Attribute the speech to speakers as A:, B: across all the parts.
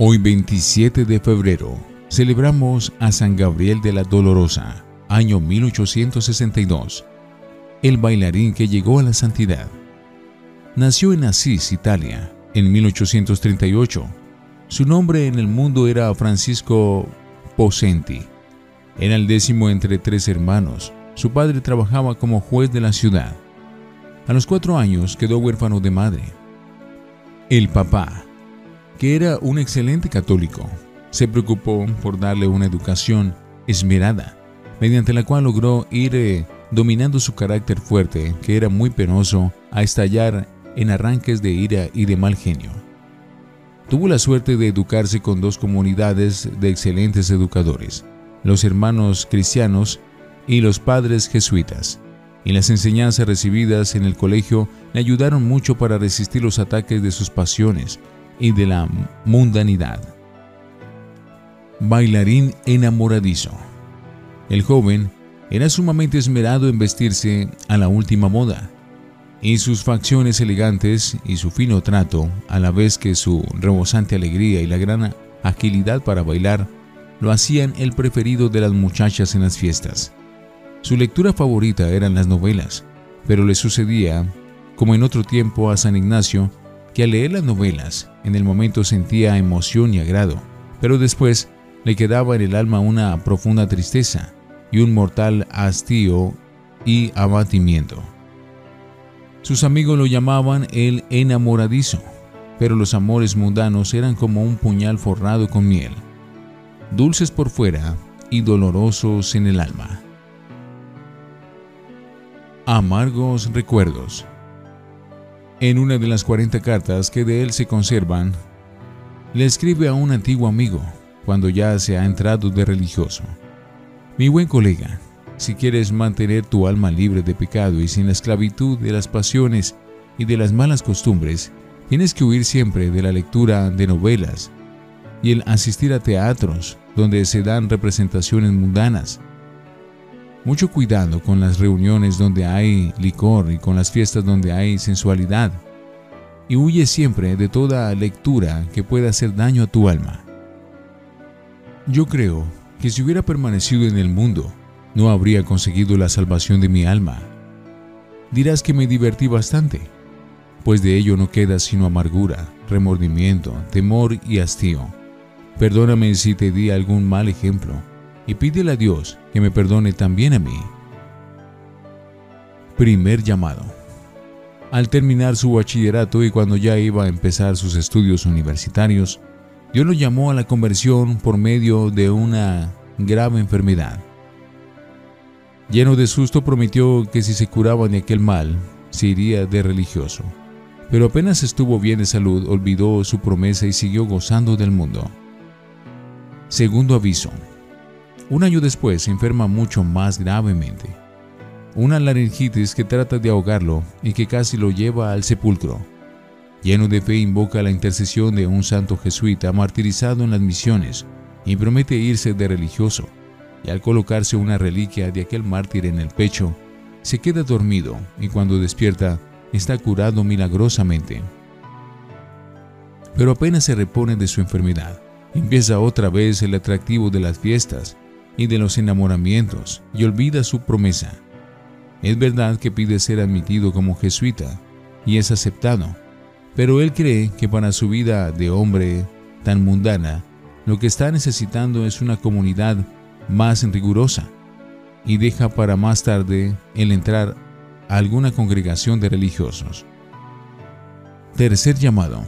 A: Hoy 27 de febrero celebramos a San Gabriel de la Dolorosa, año 1862, el bailarín que llegó a la santidad. Nació en Asís, Italia, en 1838. Su nombre en el mundo era Francisco Posenti. Era el décimo entre tres hermanos. Su padre trabajaba como juez de la ciudad. A los cuatro años quedó huérfano de madre. El papá, que era un excelente católico, se preocupó por darle una educación esmerada, mediante la cual logró ir eh, dominando su carácter fuerte, que era muy penoso, a estallar en arranques de ira y de mal genio. Tuvo la suerte de educarse con dos comunidades de excelentes educadores, los hermanos cristianos y los padres jesuitas, y las enseñanzas recibidas en el colegio le ayudaron mucho para resistir los ataques de sus pasiones y de la mundanidad. Bailarín enamoradizo. El joven era sumamente esmerado en vestirse a la última moda, y sus facciones elegantes y su fino trato, a la vez que su rebosante alegría y la gran agilidad para bailar, lo hacían el preferido de las muchachas en las fiestas. Su lectura favorita eran las novelas, pero le sucedía, como en otro tiempo a San Ignacio, que al leer las novelas, en el momento sentía emoción y agrado, pero después le quedaba en el alma una profunda tristeza y un mortal hastío y abatimiento. Sus amigos lo llamaban el enamoradizo, pero los amores mundanos eran como un puñal forrado con miel, dulces por fuera y dolorosos en el alma. Amargos recuerdos. En una de las 40 cartas que de él se conservan, le escribe a un antiguo amigo cuando ya se ha entrado de religioso. Mi buen colega, si quieres mantener tu alma libre de pecado y sin la esclavitud de las pasiones y de las malas costumbres, tienes que huir siempre de la lectura de novelas y el asistir a teatros donde se dan representaciones mundanas mucho cuidado con las reuniones donde hay licor y con las fiestas donde hay sensualidad. Y huye siempre de toda lectura que pueda hacer daño a tu alma. Yo creo que si hubiera permanecido en el mundo, no habría conseguido la salvación de mi alma. Dirás que me divertí bastante, pues de ello no queda sino amargura, remordimiento, temor y hastío. Perdóname si te di algún mal ejemplo y pídele a Dios que me perdone también a mí. Primer llamado. Al terminar su bachillerato y cuando ya iba a empezar sus estudios universitarios, Dios lo llamó a la conversión por medio de una grave enfermedad. Lleno de susto prometió que si se curaba de aquel mal, se iría de religioso. Pero apenas estuvo bien de salud, olvidó su promesa y siguió gozando del mundo. Segundo aviso. Un año después se enferma mucho más gravemente. Una laringitis que trata de ahogarlo y que casi lo lleva al sepulcro. Lleno de fe invoca la intercesión de un santo jesuita martirizado en las misiones y promete irse de religioso. Y al colocarse una reliquia de aquel mártir en el pecho, se queda dormido y cuando despierta está curado milagrosamente. Pero apenas se repone de su enfermedad, empieza otra vez el atractivo de las fiestas y de los enamoramientos y olvida su promesa. Es verdad que pide ser admitido como jesuita y es aceptado, pero él cree que para su vida de hombre tan mundana, lo que está necesitando es una comunidad más rigurosa y deja para más tarde el entrar a alguna congregación de religiosos. Tercer llamado.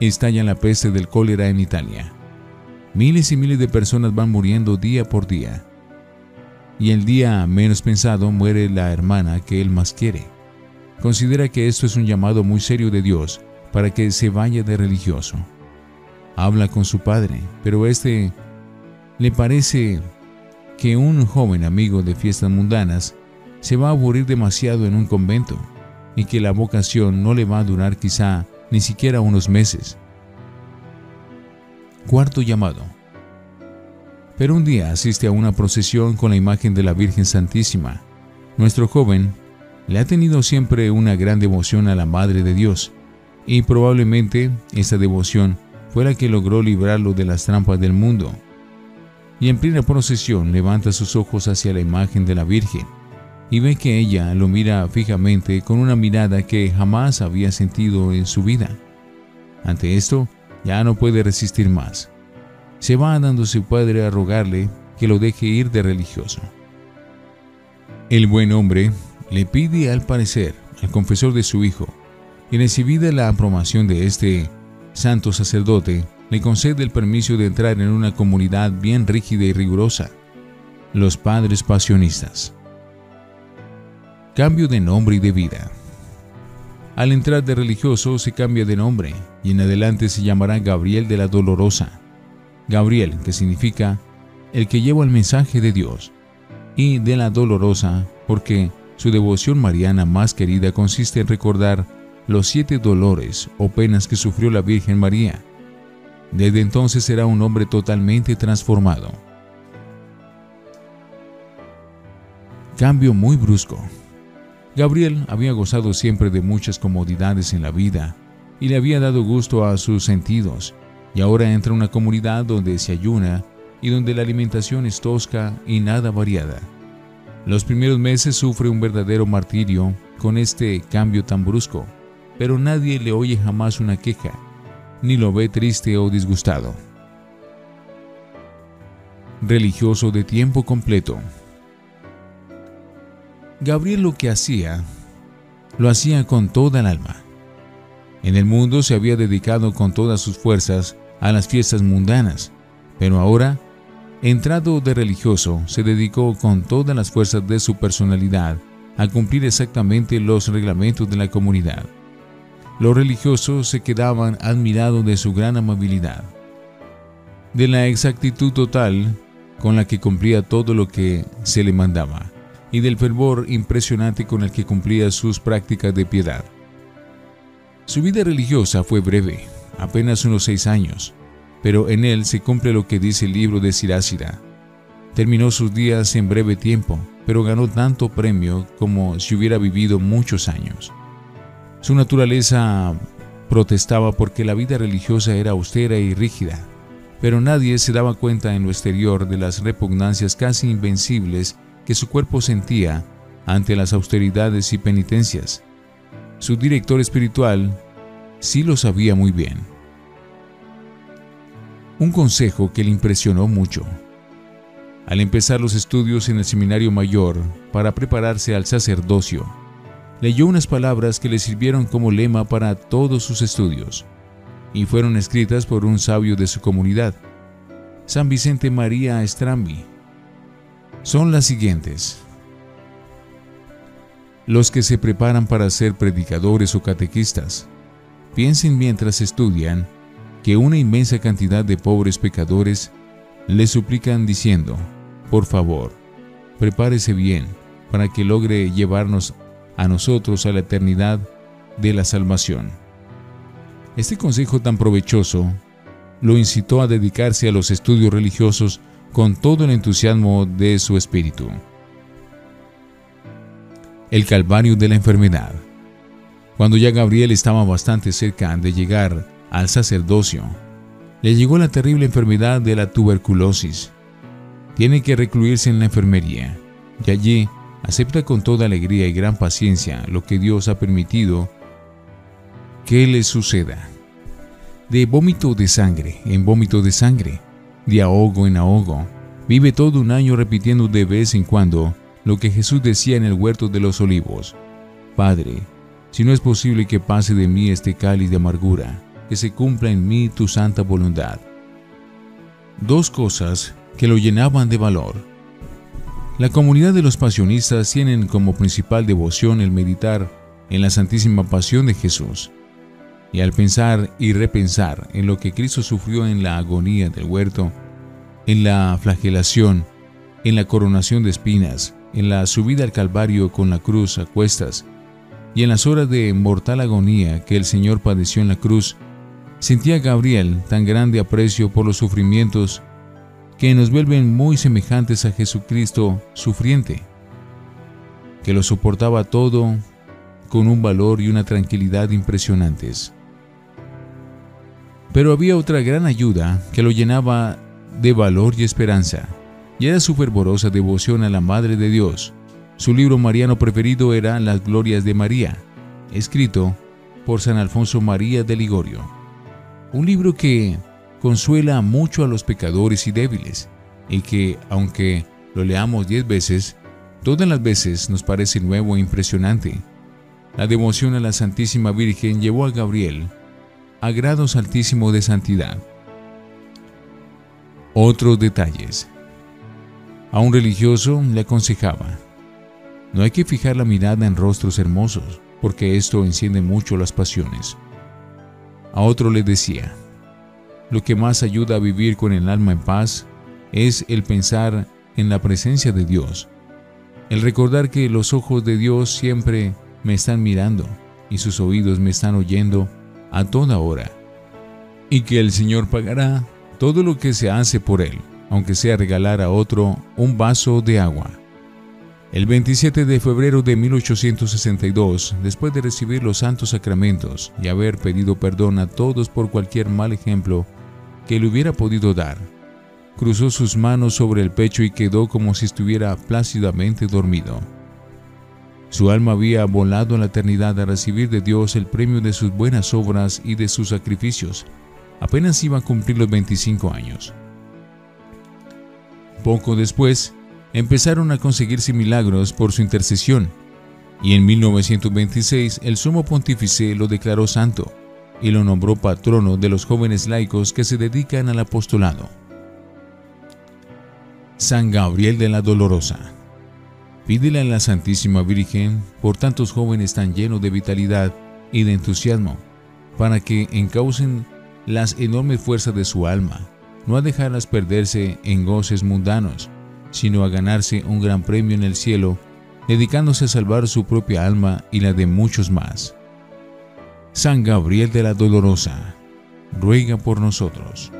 A: Estalla la peste del cólera en Italia. Miles y miles de personas van muriendo día por día. Y el día menos pensado muere la hermana que él más quiere. Considera que esto es un llamado muy serio de Dios para que se vaya de religioso. Habla con su padre, pero este le parece que un joven amigo de fiestas mundanas se va a aburrir demasiado en un convento y que la vocación no le va a durar quizá ni siquiera unos meses. Cuarto llamado. Pero un día asiste a una procesión con la imagen de la Virgen Santísima. Nuestro joven le ha tenido siempre una gran devoción a la Madre de Dios y probablemente esta devoción fue la que logró librarlo de las trampas del mundo. Y en plena procesión levanta sus ojos hacia la imagen de la Virgen y ve que ella lo mira fijamente con una mirada que jamás había sentido en su vida. Ante esto, ya no puede resistir más. Se va dando su padre a rogarle que lo deje ir de religioso. El buen hombre le pide al parecer al confesor de su hijo, y recibida la aprobación de este santo sacerdote, le concede el permiso de entrar en una comunidad bien rígida y rigurosa, los padres pasionistas. Cambio de nombre y de vida. Al entrar de religioso se cambia de nombre y en adelante se llamará Gabriel de la Dolorosa. Gabriel, que significa el que lleva el mensaje de Dios, y de la Dolorosa, porque su devoción mariana más querida consiste en recordar los siete dolores o penas que sufrió la Virgen María. Desde entonces será un hombre totalmente transformado. Cambio muy brusco. Gabriel había gozado siempre de muchas comodidades en la vida y le había dado gusto a sus sentidos, y ahora entra a una comunidad donde se ayuna y donde la alimentación es tosca y nada variada. Los primeros meses sufre un verdadero martirio con este cambio tan brusco, pero nadie le oye jamás una queja, ni lo ve triste o disgustado. Religioso de tiempo completo. Gabriel lo que hacía, lo hacía con toda el alma. En el mundo se había dedicado con todas sus fuerzas a las fiestas mundanas, pero ahora, entrado de religioso, se dedicó con todas las fuerzas de su personalidad a cumplir exactamente los reglamentos de la comunidad. Los religiosos se quedaban admirados de su gran amabilidad, de la exactitud total con la que cumplía todo lo que se le mandaba y del fervor impresionante con el que cumplía sus prácticas de piedad. Su vida religiosa fue breve, apenas unos seis años, pero en él se cumple lo que dice el libro de Sirácida. Terminó sus días en breve tiempo, pero ganó tanto premio como si hubiera vivido muchos años. Su naturaleza protestaba porque la vida religiosa era austera y rígida, pero nadie se daba cuenta en lo exterior de las repugnancias casi invencibles que su cuerpo sentía ante las austeridades y penitencias. Su director espiritual sí lo sabía muy bien. Un consejo que le impresionó mucho. Al empezar los estudios en el seminario mayor para prepararse al sacerdocio, leyó unas palabras que le sirvieron como lema para todos sus estudios y fueron escritas por un sabio de su comunidad, San Vicente María Strambi, son las siguientes. Los que se preparan para ser predicadores o catequistas, piensen mientras estudian que una inmensa cantidad de pobres pecadores le suplican diciendo, por favor, prepárese bien para que logre llevarnos a nosotros a la eternidad de la salvación. Este consejo tan provechoso lo incitó a dedicarse a los estudios religiosos con todo el entusiasmo de su espíritu. El calvario de la enfermedad. Cuando ya Gabriel estaba bastante cerca de llegar al sacerdocio, le llegó la terrible enfermedad de la tuberculosis. Tiene que recluirse en la enfermería y allí acepta con toda alegría y gran paciencia lo que Dios ha permitido que le suceda. De vómito de sangre en vómito de sangre, de ahogo en ahogo. Vive todo un año repitiendo de vez en cuando lo que Jesús decía en el huerto de los olivos. Padre, si no es posible que pase de mí este cáliz de amargura, que se cumpla en mí tu santa voluntad. Dos cosas que lo llenaban de valor. La comunidad de los pasionistas tienen como principal devoción el meditar en la Santísima Pasión de Jesús y al pensar y repensar en lo que Cristo sufrió en la agonía del huerto, en la flagelación, en la coronación de espinas, en la subida al Calvario con la cruz a cuestas, y en las horas de mortal agonía que el Señor padeció en la cruz, sentía Gabriel tan grande aprecio por los sufrimientos que nos vuelven muy semejantes a Jesucristo sufriente, que lo soportaba todo con un valor y una tranquilidad impresionantes. Pero había otra gran ayuda que lo llenaba de valor y esperanza, y era su fervorosa devoción a la Madre de Dios. Su libro mariano preferido era Las Glorias de María, escrito por San Alfonso María de Ligorio. Un libro que consuela mucho a los pecadores y débiles, y que, aunque lo leamos diez veces, todas las veces nos parece nuevo e impresionante. La devoción a la Santísima Virgen llevó a Gabriel a grados altísimos de santidad. Otros detalles. A un religioso le aconsejaba, no hay que fijar la mirada en rostros hermosos, porque esto enciende mucho las pasiones. A otro le decía, lo que más ayuda a vivir con el alma en paz es el pensar en la presencia de Dios, el recordar que los ojos de Dios siempre me están mirando y sus oídos me están oyendo a toda hora, y que el Señor pagará todo lo que se hace por Él, aunque sea regalar a otro un vaso de agua. El 27 de febrero de 1862, después de recibir los santos sacramentos y haber pedido perdón a todos por cualquier mal ejemplo que le hubiera podido dar, cruzó sus manos sobre el pecho y quedó como si estuviera plácidamente dormido. Su alma había volado a la eternidad a recibir de Dios el premio de sus buenas obras y de sus sacrificios. Apenas iba a cumplir los 25 años. Poco después, empezaron a conseguirse milagros por su intercesión, y en 1926 el sumo pontífice lo declaró santo y lo nombró patrono de los jóvenes laicos que se dedican al apostolado. San Gabriel de la Dolorosa Pídele a la Santísima Virgen por tantos jóvenes tan llenos de vitalidad y de entusiasmo, para que encaucen las enormes fuerzas de su alma, no a dejarlas perderse en goces mundanos, sino a ganarse un gran premio en el cielo, dedicándose a salvar su propia alma y la de muchos más. San Gabriel de la Dolorosa, ruega por nosotros.